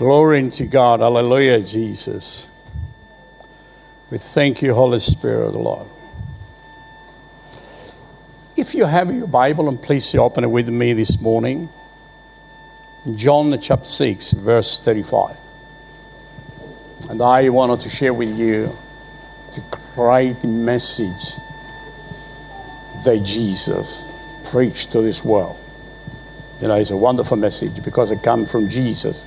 Glory to God. Hallelujah, Jesus. We thank you, Holy Spirit Lord. If you have your Bible, and please open it with me this morning, John chapter 6, verse 35. And I wanted to share with you the great message that Jesus preached to this world. You know, it's a wonderful message because it comes from Jesus.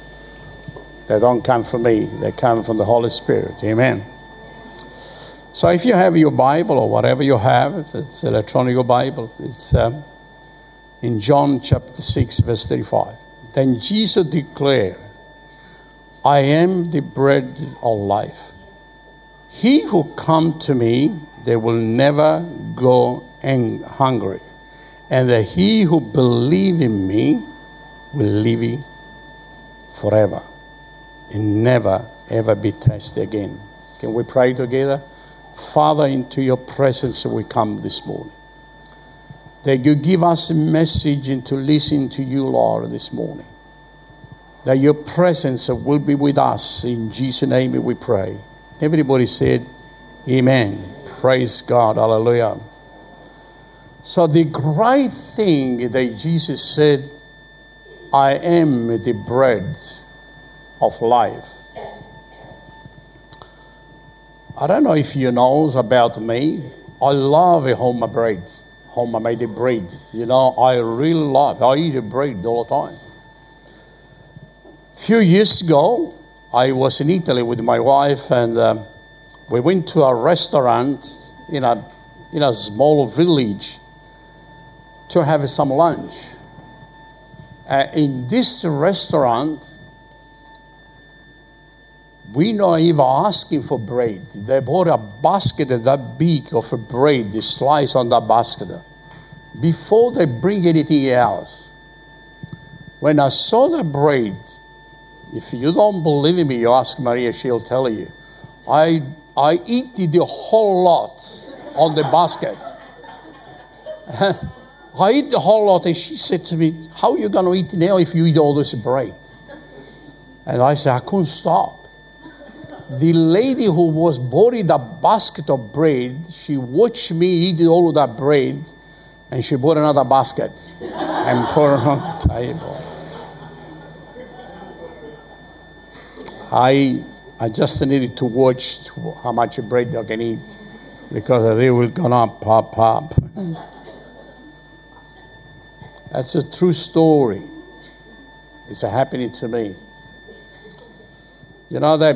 They don't come from me, they come from the Holy Spirit. Amen. So if you have your Bible or whatever you have, it's, it's electronic Bible, it's um, in John chapter 6, verse 35. Then Jesus declared, I am the bread of life. He who come to me, they will never go hungry and that he who believes in me will live forever and never ever be tested again. Can we pray together? Father, into your presence we come this morning. That you give us a message and to listen to you, Lord, this morning. That your presence will be with us. In Jesus' name we pray. Everybody said, Amen. Praise God. Hallelujah. So, the great thing that Jesus said, I am the bread of life. I don't know if you know about me. I love home bread, homemade bread. You know, I really love. I eat bread all the time. Few years ago, I was in Italy with my wife, and uh, we went to a restaurant in a in a small village to have some lunch. Uh, in this restaurant, we not even asking for bread. They bought a basket that big of a bread, the slice on that basket, before they bring anything else. When I saw the bread, if you don't believe me, you ask Maria, she'll tell you. I I eat the whole lot on the basket. I eat the whole lot. And she said to me, How are you going to eat now if you eat all this bread? And I said, I couldn't stop. The lady who was bought a basket of bread, she watched me eat all of that bread, and she bought another basket and put it on the table. I, I just needed to watch how much bread I can eat because they will go up, pop, pop. That's a true story. It's happening to me. You know, they,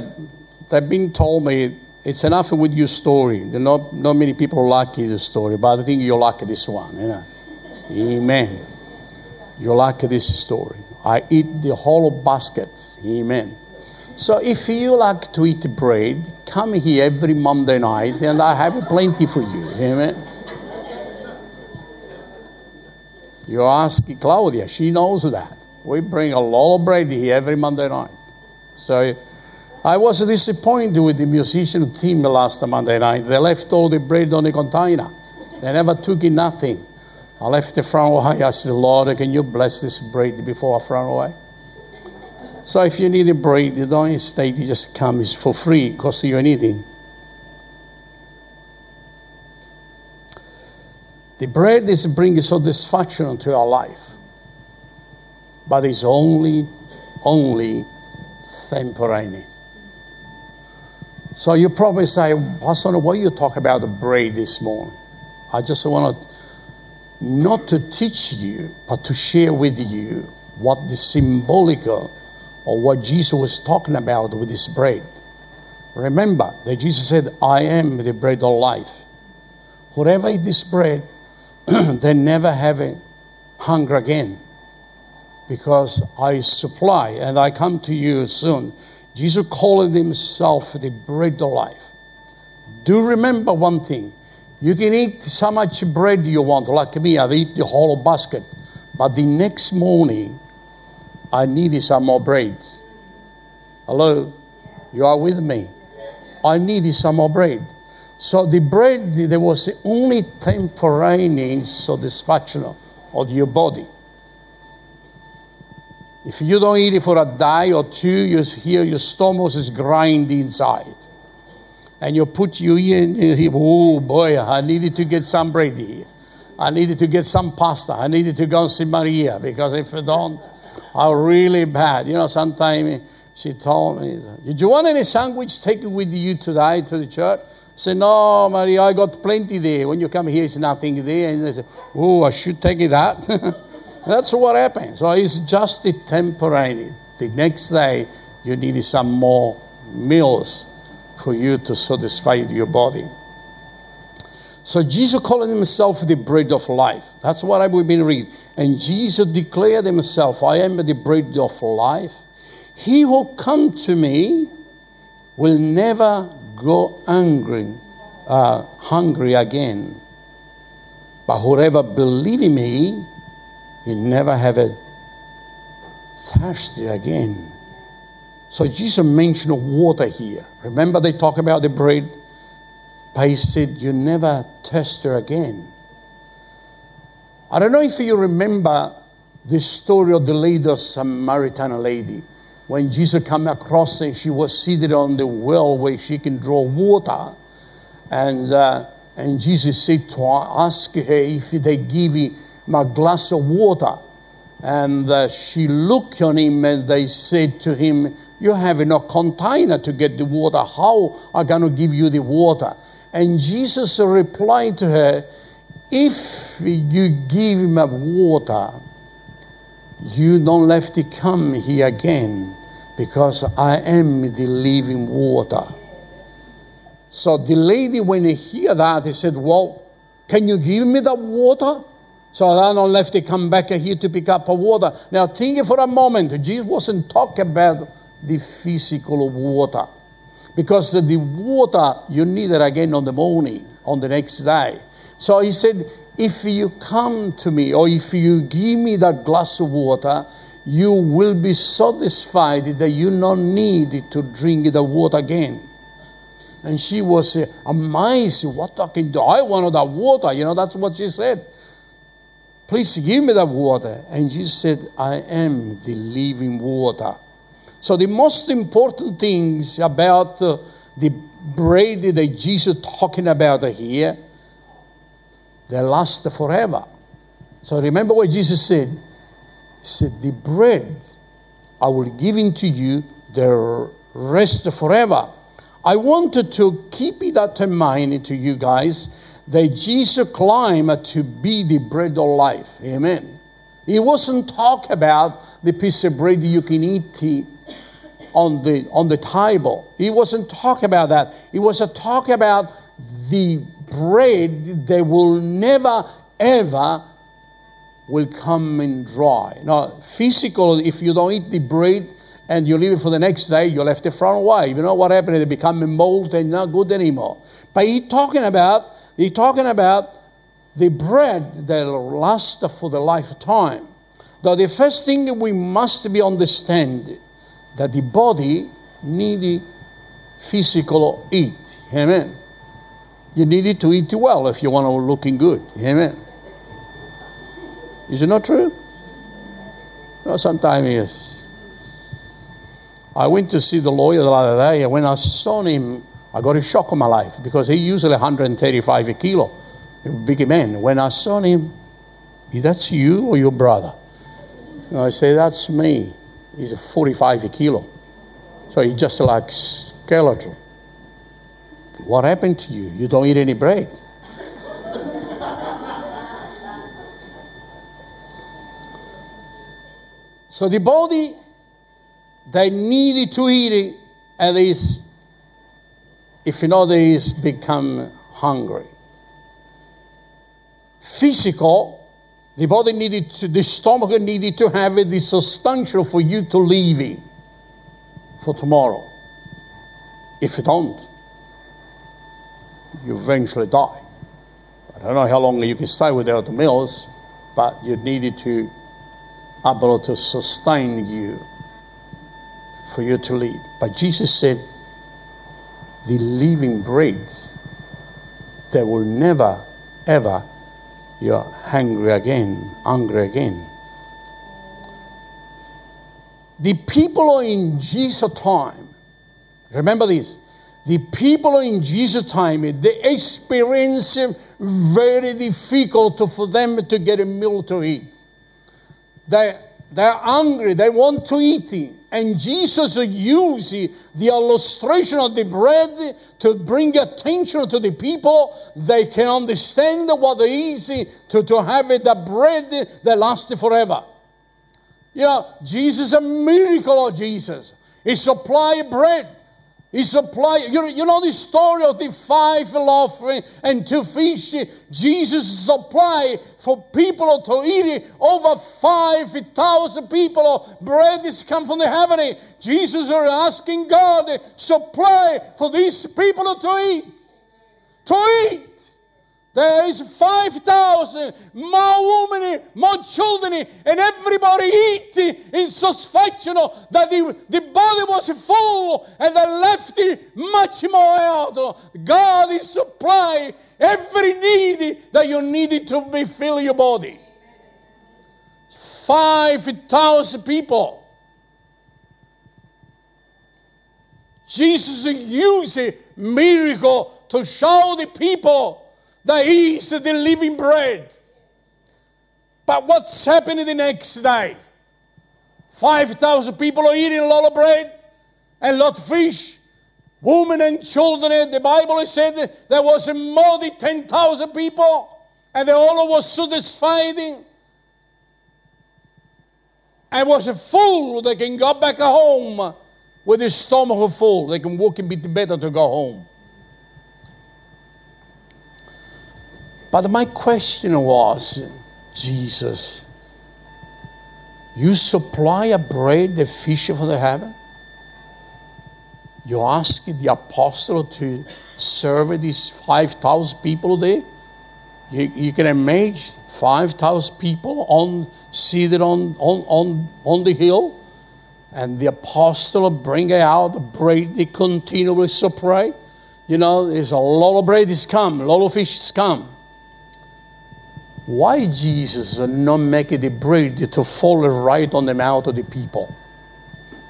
they've been told me it's enough with your story. Not, not many people like the story, but I think you like this one. You know? Amen. You like this story. I eat the whole basket. Amen. So if you like to eat bread, come here every Monday night and I have plenty for you. Amen. You ask Claudia, she knows that. We bring a lot of bread here every Monday night. So I was disappointed with the musician team last Monday night. They left all the bread on the container. They never took in nothing. I left the front away. I said, Lord, can you bless this bread before I throw away? So if you need a bread, you don't stay, you just come. It's for free, cost you anything. The bread is bringing satisfaction into our life, but it's only, only temporary. So you probably say, Pastor, why you talk about the bread this morning? I just want to not to teach you, but to share with you what the symbolic of what Jesus was talking about with this bread. Remember that Jesus said, I am the bread of life. Whoever eat this bread they never have a hunger again because I supply and I come to you soon. Jesus called himself the bread of life. Do remember one thing. You can eat so much bread you want. Like me, I've eaten the whole basket. But the next morning, I needed some more bread. Hello? You are with me? I needed some more bread. So the bread, there was the only temporary satisfaction of your body. If you don't eat it for a day or two, you hear your stomach is grinding inside. And you put you in, oh boy, I needed to get some bread here. I needed to get some pasta. I needed to go and see Maria because if I don't, I'm really bad. You know, sometimes she told me, Did you want any sandwich taken with you today to the church? I said, No, Maria, I got plenty there. When you come here, it's nothing there. And they say, Oh, I should take it that. That's what happens. So it's just a temporary. The next day, you need some more meals for you to satisfy your body. So Jesus called himself the bread of life. That's what I've been reading. And Jesus declared himself, I am the bread of life. He who come to me will never go hungry, uh, hungry again. But whoever believe in me, he never have a thirsty again. So Jesus mentioned water here. Remember they talk about the bread? But he said, You never her again. I don't know if you remember the story of the lady, Samaritan lady. When Jesus came across and she was seated on the well where she can draw water. And, uh, and Jesus said to her, Ask her if they give you a glass of water. And uh, she looked on him and they said to him, You have no container to get the water. How are going to give you the water? And Jesus replied to her, If you give him water, you don't have to come here again because I am the living water. So the lady, when he heard that, he said, Well, can you give me that water? So I don't have to come back here to pick up a water. Now think for a moment. Jesus wasn't talking about the physical water because the water you need it again on the morning, on the next day. So he said, If you come to me, or if you give me that glass of water, you will be satisfied that you don't need to drink the water again. And she was uh, amazed. What can do? I wanted that water. You know, that's what she said. Please give me that water. And Jesus said, I am the living water. So, the most important things about uh, the bread that Jesus talking about here, they last forever. So, remember what Jesus said? He said, The bread I will give into you, the rest forever. I wanted to keep that in mind to you guys that Jesus climbed to be the bread of life. Amen. He wasn't talk about the piece of bread you can eat on the, on the table. He wasn't talking about that. He was a talk about the bread that will never, ever will come in dry. Now, physical, if you don't eat the bread and you leave it for the next day, you left it thrown away. You know what happened? It become mold and not good anymore. But he talking about, he talking about the bread that will last for the lifetime. Now, the first thing we must be understand that the body needs physical eat. Amen. You need it to eat well if you want to looking good. Amen. Is it not true? No, sometimes yes. I went to see the lawyer the other day, and when I saw him, I got a shock of my life because he usually 135 a kilo, a big man. When I saw him, that's you or your brother? And I say, that's me. He's a 45 a kilo. So he's just like skeleton. What happened to you? You don't eat any bread. so the body, they needed to eat it at least, if you know, they become hungry. Physical, the body needed to, the stomach needed to have it, the substantial for you to leave it for tomorrow. If you don't, you eventually die. I don't know how long you can stay without the meals, but you needed to able to sustain you for you to live. But Jesus said, the living bread that will never, ever you're hungry again, hungry again. the people in Jesus' time, remember this, the people in Jesus' time, they experienced very difficult for them to get a meal to eat. They, they're hungry, they want to eat. And Jesus used the illustration of the bread to bring attention to the people. They can understand what it is to, to have the bread that lasts forever. You know, Jesus a miracle of Jesus. He supplied bread. He supplied, you know, you know the story of the five loaves and two fish. Jesus supplied for people to eat. Over 5,000 people. Bread is come from the heaven. Jesus are asking God supply for these people to eat. To eat. There is 5,000 more women, more children, and everybody eating in such satisfaction that the, the body was full and they left much more out. God is supply every need that you needed to be fill your body. 5,000 people. Jesus used miracle to show the people that the living bread. But what's happening the next day? 5,000 people are eating a lot of bread and a lot of fish. Women and children, eh, the Bible said there was more than 10,000 people and they all was satisfied and was full. They can go back home with their stomach full. They can walk a bit better to go home. But my question was Jesus, you supply a bread, the fish from the heaven? You ask the apostle to serve these 5,000 people there? You, you can imagine 5,000 people on, seated on, on, on, on the hill, and the apostle bring out the bread they continually supply. You know, there's a lot of bread is come, a lot of fish is come. Why Jesus not make the bread to fall right on the mouth of the people?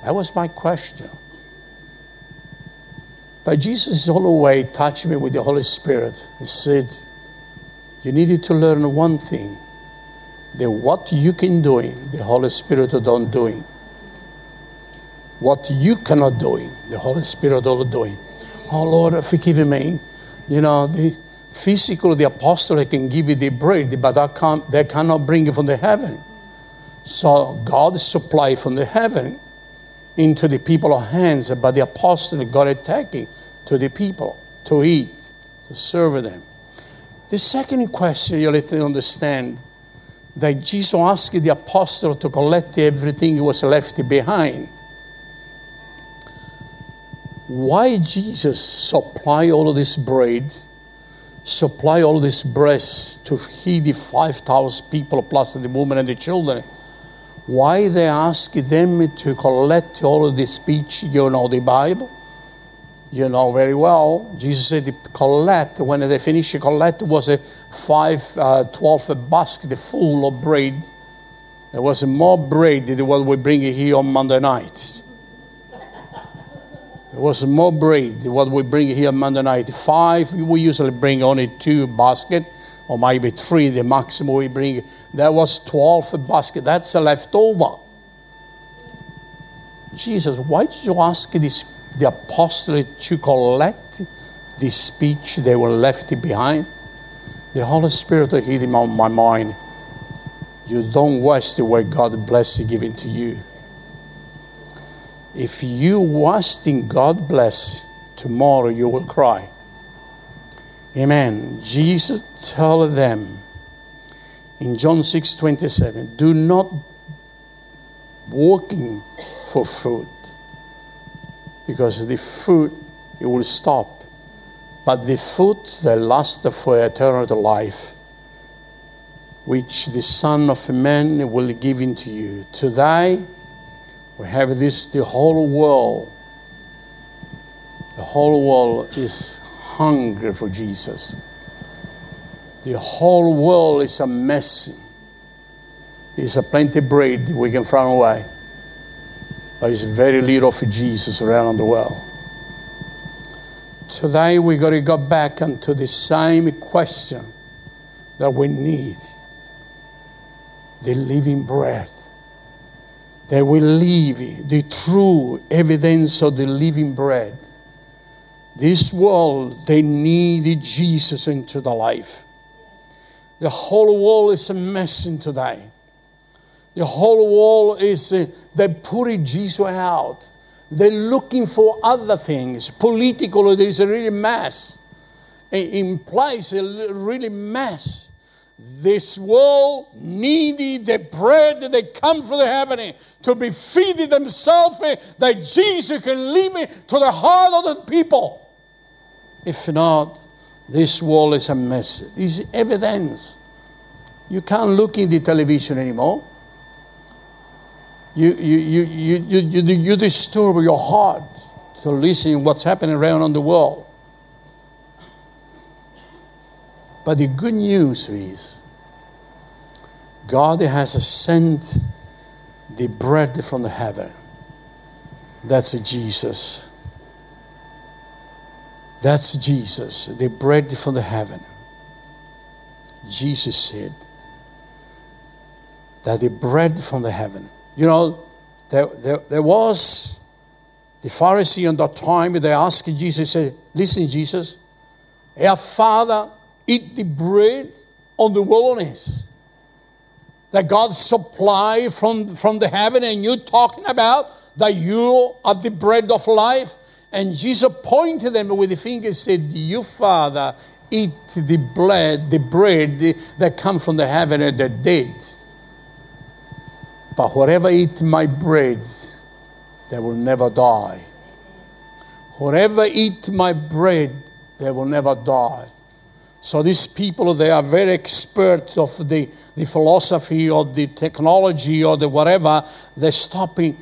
That was my question. But Jesus all the way touched me with the Holy Spirit. He said, You needed to learn one thing. That what you can do, the Holy Spirit don't doing. What you cannot do, the Holy Spirit all doing. Oh Lord, forgive me. You know, the physical, the apostle can give you the bread, but that can't, they cannot bring it from the heaven. So God supply from the heaven into the people's hands, but the apostle got it taken to the people to eat, to serve them. The second question you need to understand that Jesus asked the apostle to collect everything he was left behind. Why Jesus supply all of this bread supply all this breast to feed the 5,000 people plus the women and the children. Why they ask them to collect all this speech? You know the Bible. You know very well. Jesus said, collect. When they finished, collect was a five, uh, 12 basket full of bread. There was more bread than what we bring here on Monday night. It was more bread, what we bring here Monday night. Five, we usually bring only two basket, or maybe three, the maximum we bring. There was 12 basket. That's a leftover. Jesus, why did you ask this, the apostle to collect the speech they were left behind? The Holy Spirit hit him on my mind. You don't waste the way God bless you giving to you. If you wasting God bless, tomorrow you will cry. Amen. Jesus told them in John 6 27, do not working for food because the food it will stop but the food that lasts for eternal life which the son of man will give into you today we have this, the whole world. The whole world is hungry for Jesus. The whole world is a mess. It's a plenty bread we can throw away. But is very little for Jesus around the world. Today we got to go back into the same question that we need the living bread that will live the true evidence of the living bread. This world, they needed Jesus into the life. The whole world is a mess today. The whole world is, uh, they putting Jesus out. They're looking for other things. Politically, there's a really mess. In place, a really mess. This world needed the bread that they come from the heaven to be feeding themselves eh, that Jesus can live to the heart of the people. If not, this world is a mess. It's evidence. You can't look in the television anymore. You, you, you, you, you, you, you disturb your heart to listen what's happening around on the world. But the good news is God has sent the bread from the heaven. That's Jesus. That's Jesus, the bread from the heaven. Jesus said that the bread from the heaven. You know, there, there, there was the Pharisee on that time, they asked Jesus, said, Listen, Jesus, our father eat the bread on the wilderness that God supply from, from the heaven, and you talking about that you are the bread of life. And Jesus pointed them with the finger said, You, Father, eat the bread, the bread that come from the heaven and the dead. But whoever eat my bread, they will never die. Whoever eat my bread, they will never die. So these people, they are very expert of the, the philosophy or the technology or the whatever. They're stopping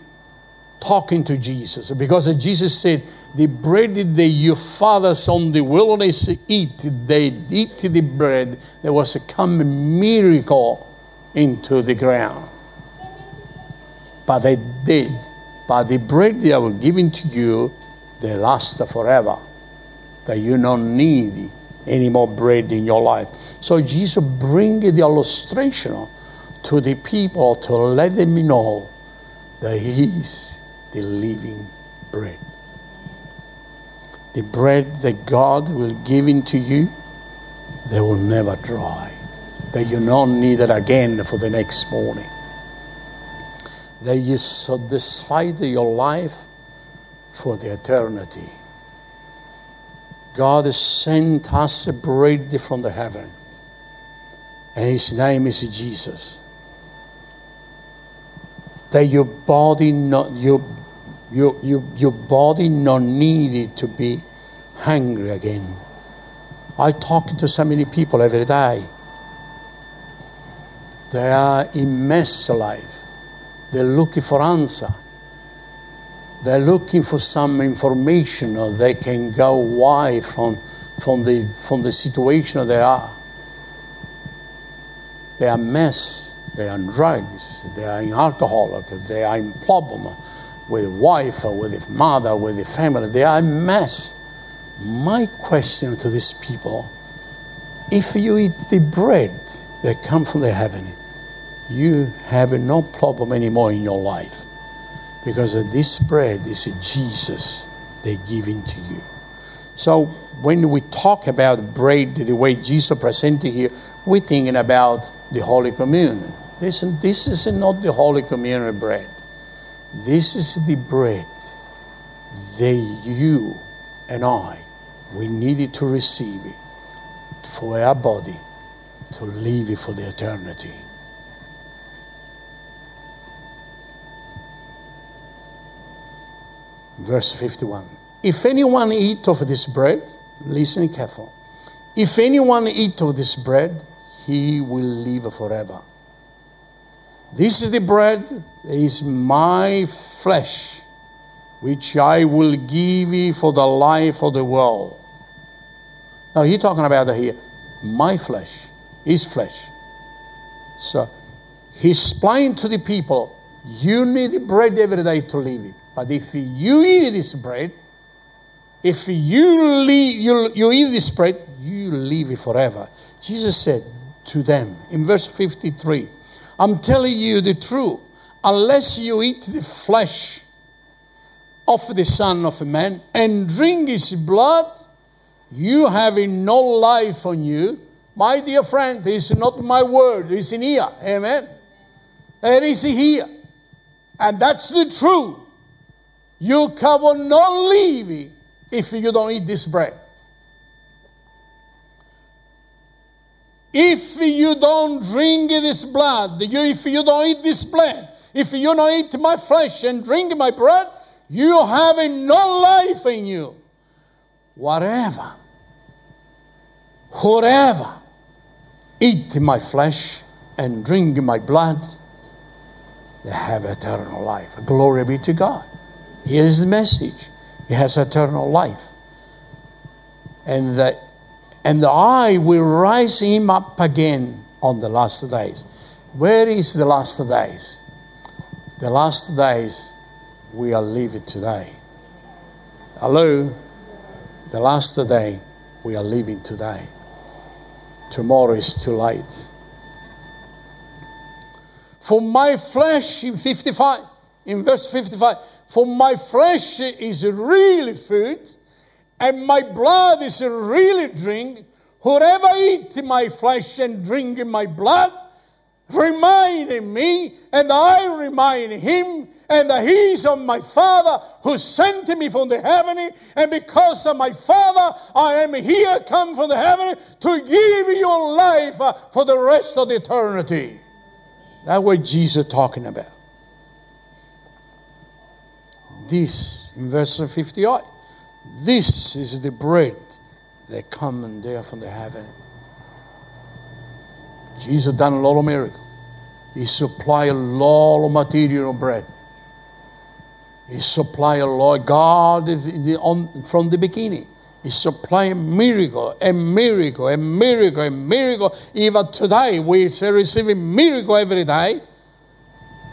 talking to Jesus because Jesus said, the bread that your fathers on the wilderness eat, they eat the bread. There was a coming miracle into the ground. But they did. But the bread they were giving to you, they last forever. That you don't need any more bread in your life. So Jesus bring the illustration to the people to let them know that He is the living bread. The bread that God will give into you, they will never dry. That you don't need it again for the next morning. That you satisfy your life for the eternity. God has sent us a bread from the heaven. And his name is Jesus. That your body not your your, your, your body not needed to be hungry again. I talk to so many people every day. They are in mess life. They're looking for answer. They're looking for some information or they can go away from, from, the, from the situation they are. They are mess. They are drugs. They are in alcohol. They are in problem with wife or with the mother, with the family. They are a mess. My question to these people if you eat the bread that comes from the heaven, you have no problem anymore in your life because this bread is Jesus they're giving to you. So when we talk about bread the way Jesus presented here, we're thinking about the Holy Communion. Listen, this is not the Holy Communion bread. This is the bread that you and I, we needed to receive it for our body to live it for the eternity. Verse 51. If anyone eat of this bread, listen careful. If anyone eat of this bread, he will live forever. This is the bread, is my flesh, which I will give you for the life of the world. Now he's talking about here, my flesh, his flesh. So he's explaining to the people, You need the bread every day to live. But if you eat this bread, if you, leave, you, you eat this bread, you live it forever. Jesus said to them in verse 53 I'm telling you the truth. Unless you eat the flesh of the Son of Man and drink his blood, you have no life on you. My dear friend, this is not my word, it's in here. Amen. It is here. And that's the truth. You cannot live if you don't eat this bread. If you don't drink this blood, if you don't eat this bread, if you don't eat my flesh and drink my blood, you have no life in you. Whatever, whoever eat my flesh and drink my blood, they have eternal life. Glory be to God. Here's the message. He has eternal life. And the and I will rise him up again on the last days. Where is the last days? The last days we are living today. Hello? The last day we are living today. Tomorrow is too late. For my flesh, in 55, in verse 55, for my flesh is really food and my blood is really drink. Whoever eat my flesh and drink my blood, reminding me, and I remind him, and he is of my Father who sent me from the heaven, and because of my Father, I am here, come from the heaven to give you life for the rest of the eternity. That's what Jesus talking about. This in verse 58. This is the bread that come and there from the heaven. Jesus done a lot of miracles. He supplied a lot of material bread. He supplied a lot. God from the beginning. He supplied a miracle and miracle and miracle and miracle. Even today, we are receiving miracle every day.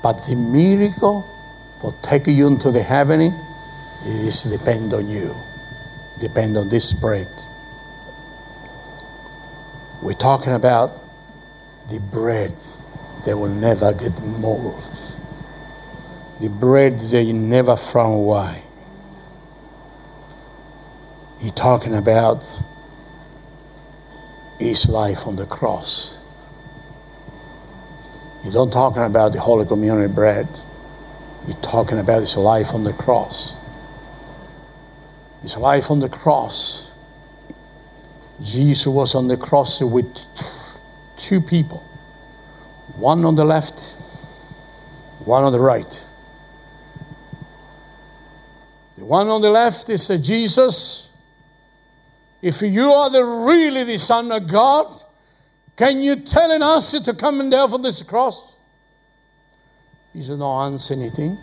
But the miracle for taking you into the heavenly, it depend on you depend on this bread. We're talking about the bread that will never get mold, the bread that you never throw away. He's talking about his life on the cross. You don't talking about the Holy Communion bread. You're talking about his life on the cross his life on the cross. Jesus was on the cross with two people, one on the left, one on the right. The one on the left is Jesus. If you are the really the Son of God, can you tell us to come and die on this cross? He said, No answer anything.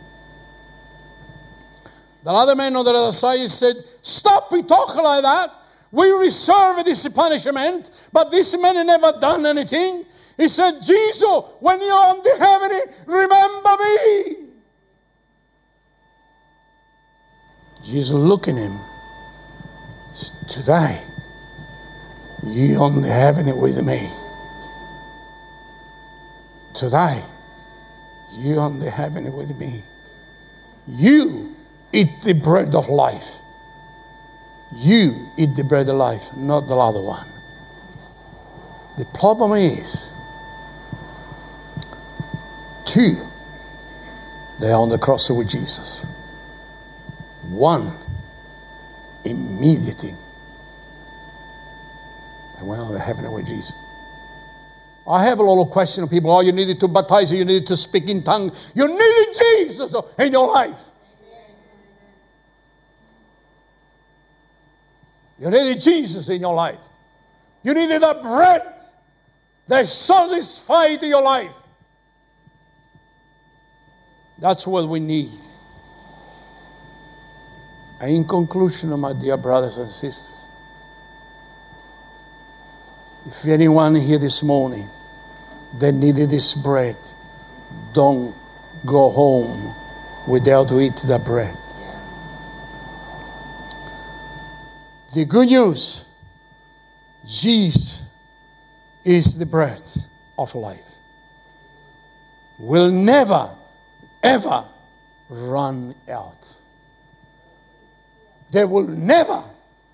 The other man on the other side said, Stop we talk like that. We reserve this punishment, but this man never done anything. He said, Jesus, when you're on the heaven, remember me. Jesus looking him. Today, you on the heaven with me. Today, you on the heaven with me. You eat the bread of life. You eat the bread of life, not the other one. The problem is, two, they are on the cross with Jesus. One, immediately, they went on the heaven with Jesus. I have a lot of questions of people. Oh, you needed to baptize, you needed to speak in tongues. You needed Jesus in your life. You needed Jesus in your life. You needed the bread that satisfied your life. That's what we need. And in conclusion, my dear brothers and sisters, if anyone here this morning that needed this bread, don't go home without eat the bread. The good news Jesus is the bread of life. Will never, ever run out. They will never,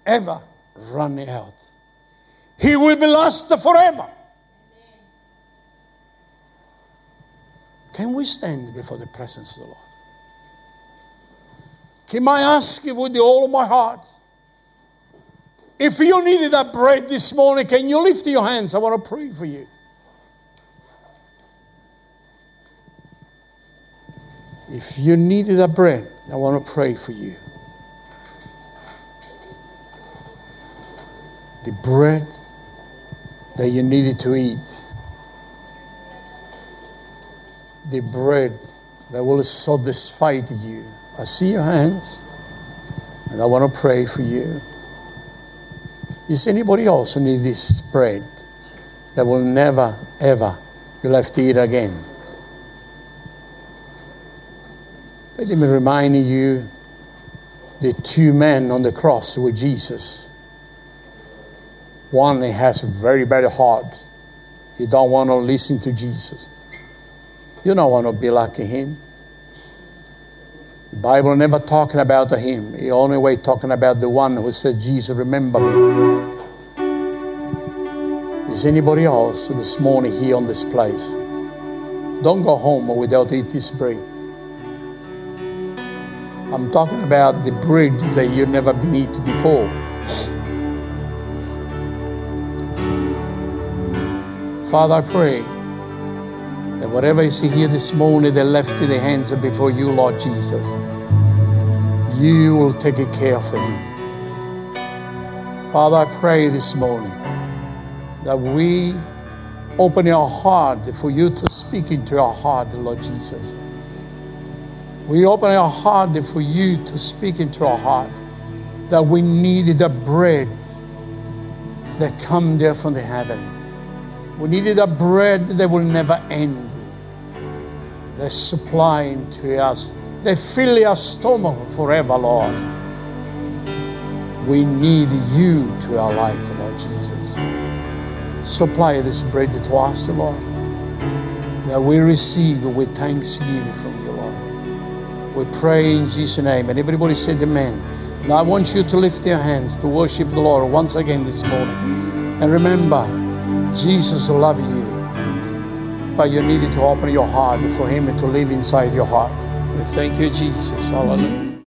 ever run out. He will be lost forever. Can we stand before the presence of the Lord? Can I ask you with all of my heart? If you needed that bread this morning, can you lift your hands? I want to pray for you. If you needed that bread, I want to pray for you. The bread that you needed to eat the bread that will satisfy you. I see your hands, and I want to pray for you. Is anybody else who need this bread that will never, ever, you'll have to eat again? Let me remind you the two men on the cross with Jesus. One has a very bad heart. He don't want to listen to Jesus. You don't want to be like him. The Bible never talking about him. The only way talking about the one who said, Jesus, remember me. Is anybody else this morning here on this place? Don't go home without eat this bread. I'm talking about the bread that you've never been eaten before. Father, I pray whatever is here this morning, they left in the hands before you, Lord Jesus. You will take care of him. Father, I pray this morning that we open our heart for you to speak into our heart, Lord Jesus. We open our heart for you to speak into our heart that we needed the bread that come there from the heaven. We needed a bread that will never end. They supply to us. They fill your stomach forever, Lord. We need you to our life, Lord Jesus. Supply this bread to us, Lord, that we receive with thanksgiving from you, Lord. We pray in Jesus' name. And everybody said amen. And I want you to lift your hands to worship the Lord once again this morning. And remember, Jesus loves you, but you needed to open your heart for Him to live inside your heart. We thank you, Jesus. Hallelujah.